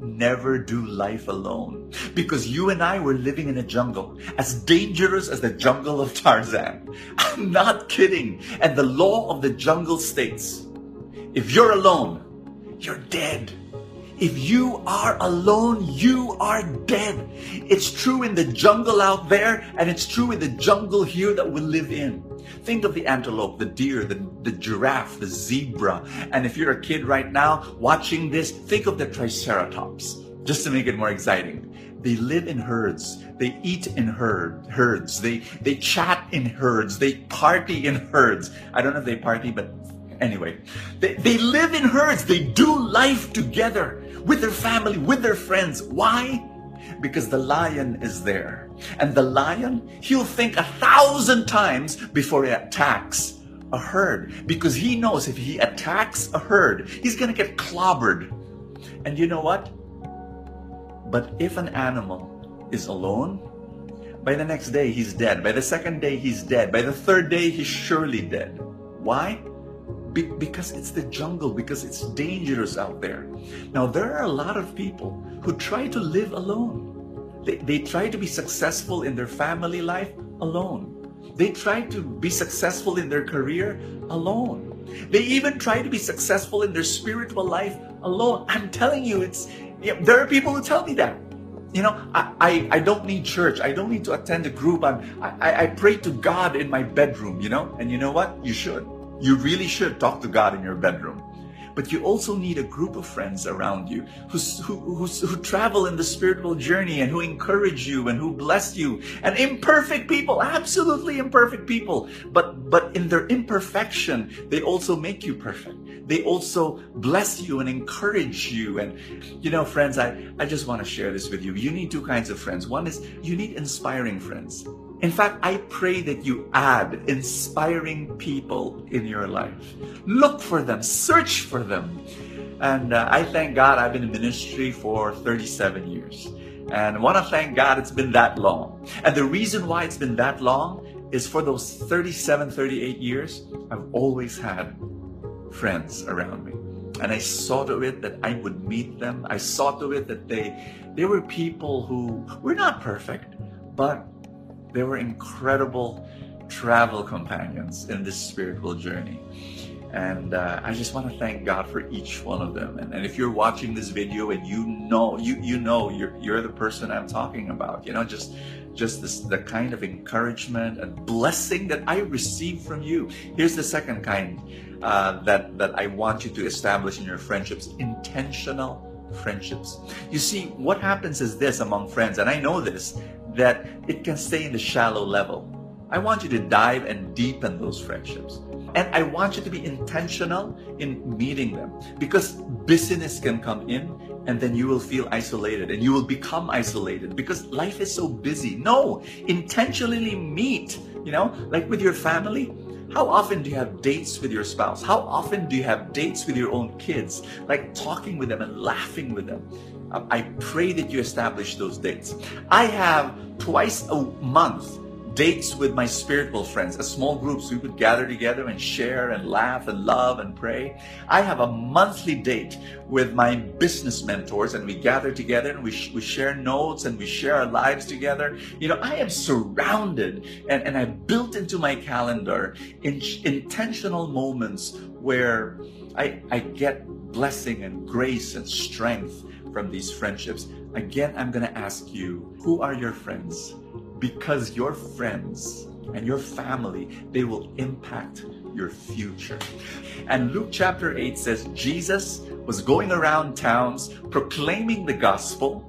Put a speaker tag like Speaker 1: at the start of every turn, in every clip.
Speaker 1: never do life alone. Because you and I were living in a jungle as dangerous as the jungle of Tarzan. I'm not kidding. And the law of the jungle states if you're alone, you're dead. If you are alone, you are dead. It's true in the jungle out there, and it's true in the jungle here that we live in. Think of the antelope, the deer, the, the giraffe, the zebra. And if you're a kid right now watching this, think of the triceratops, just to make it more exciting. They live in herds. They eat in herd, herds. They, they chat in herds. They party in herds. I don't know if they party, but anyway. They, they live in herds. They do life together with their family, with their friends. Why? Because the lion is there. And the lion, he'll think a thousand times before he attacks a herd. Because he knows if he attacks a herd, he's going to get clobbered. And you know what? But if an animal is alone, by the next day he's dead. By the second day he's dead. By the third day he's surely dead. Why? Be- because it's the jungle, because it's dangerous out there. Now, there are a lot of people who try to live alone. They, they try to be successful in their family life alone. They try to be successful in their career alone. They even try to be successful in their spiritual life alone. I'm telling you, it's you know, there are people who tell me that. You know, I, I, I don't need church. I don't need to attend a group. I'm, I, I pray to God in my bedroom, you know? And you know what? You should. You really should talk to God in your bedroom. But you also need a group of friends around you who, who, who, travel in the spiritual journey and who encourage you and who bless you. And imperfect people, absolutely imperfect people. But, but in their imperfection, they also make you perfect. They also bless you and encourage you. And, you know, friends, I, I just want to share this with you. You need two kinds of friends. One is you need inspiring friends. In fact, I pray that you add inspiring people in your life. Look for them, search for them. And uh, I thank God I've been in ministry for 37 years. And I want to thank God it's been that long. And the reason why it's been that long is for those 37, 38 years, I've always had friends around me. And I saw to it that I would meet them. I saw to it that they, they were people who were not perfect, but they were incredible travel companions in this spiritual journey. And uh, I just want to thank God for each one of them. And, and if you're watching this video and you know, you you know you're you're the person I'm talking about, you know, just just this the kind of encouragement and blessing that I receive from you. Here's the second kind uh, that that I want you to establish in your friendships: intentional friendships. You see, what happens is this among friends, and I know this that it can stay in the shallow level. I want you to dive and deepen those friendships. And I want you to be intentional in meeting them because busyness can come in and then you will feel isolated and you will become isolated because life is so busy. No, intentionally meet, you know, like with your family. How often do you have dates with your spouse? How often do you have dates with your own kids? Like talking with them and laughing with them. I pray that you establish those dates. I have twice a month dates with my spiritual friends, as small groups. We would gather together and share and laugh and love and pray. I have a monthly date with my business mentors, and we gather together and we, sh- we share notes and we share our lives together. You know, I am surrounded and, and I built into my calendar in, intentional moments where I, I get blessing and grace and strength from these friendships. Again, I'm going to ask you who are your friends? Because your friends and your family, they will impact your future. And Luke chapter 8 says Jesus was going around towns proclaiming the gospel,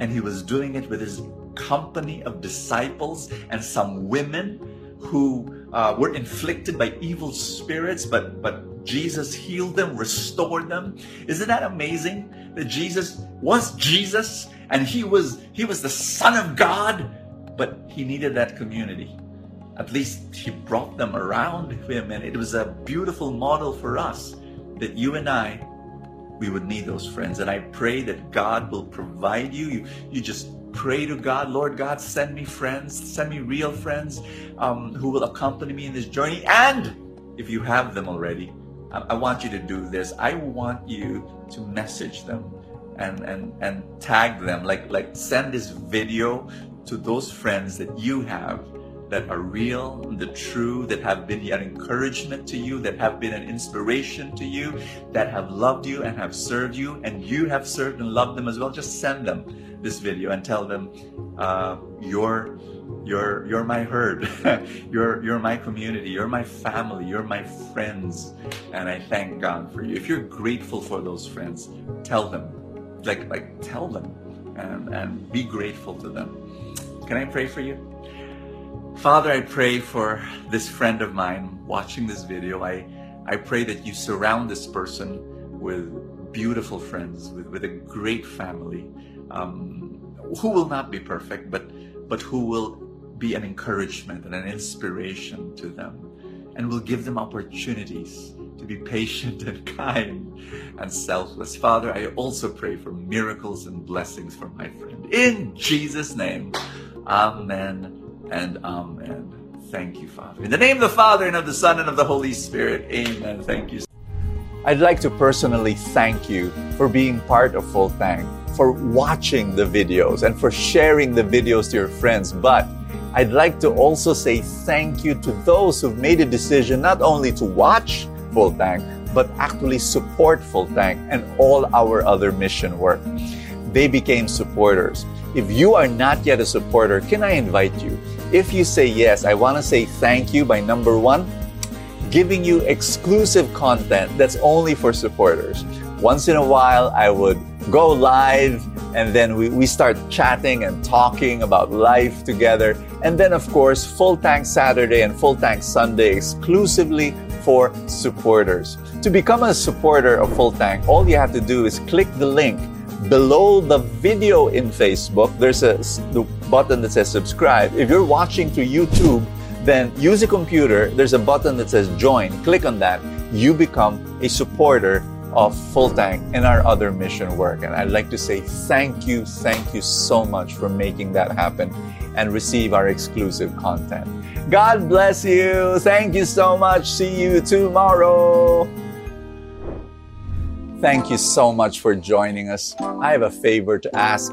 Speaker 1: and he was doing it with his company of disciples and some women who uh, were inflicted by evil spirits, but but Jesus healed them, restored them. Isn't that amazing? Jesus was Jesus and he was he was the son of God, but he needed that community. At least he brought them around him, and it was a beautiful model for us that you and I we would need those friends. And I pray that God will provide you. You, you just pray to God, Lord God, send me friends, send me real friends um, who will accompany me in this journey. And if you have them already, I, want you to do this. I want you to message them and, and, and tag them, like, like send this video to those friends that you have that are real, the true, that have been an encouragement to you, that have been an inspiration to you, that have loved you and have served you, and you have served and loved them as well. Just send them this video and tell them, uh, you're, you're, you're my herd, you're, you're my community, you're my family, you're my friends, and I thank God for you. If you're grateful for those friends, tell them, like, like tell them, and, and be grateful to them. Can I pray for you? Father, I pray for this friend of mine watching this video. I, I pray that you surround this person with beautiful friends, with, with a great family, um, who will not be perfect, but, but who will be an encouragement and an inspiration to them, and will give them opportunities to be patient and kind and selfless. Father, I also pray for miracles and blessings for my friend. In Jesus' name, Amen and amen. Thank you, Father. In the name of the Father, and of the Son, and of the Holy Spirit, amen. Thank you.
Speaker 2: I'd like to personally thank you for being part of Full Tank, for watching the videos, and for sharing the videos to your friends. But I'd like to also say thank you to those who've made a decision not only to watch Full Tank, but actually support Full Tank and all our other mission work. They became supporters. If you are not yet a supporter, can I invite you? If you say yes, I want to say thank you by number one, giving you exclusive content that's only for supporters. Once in a while, I would go live and then we, we start chatting and talking about life together. And then, of course, Full Tank Saturday and Full Tank Sunday exclusively for supporters. To become a supporter of Full Tank, all you have to do is click the link below the video in Facebook, there's a the button that says subscribe. If you're watching through YouTube, then use a computer. There's a button that says join. Click on that. You become a supporter of Full Tank and our other mission work. And I'd like to say thank you, thank you so much for making that happen and receive our exclusive content. God bless you. Thank you so much. See you tomorrow. Thank you so much for joining us. I have a favor to ask.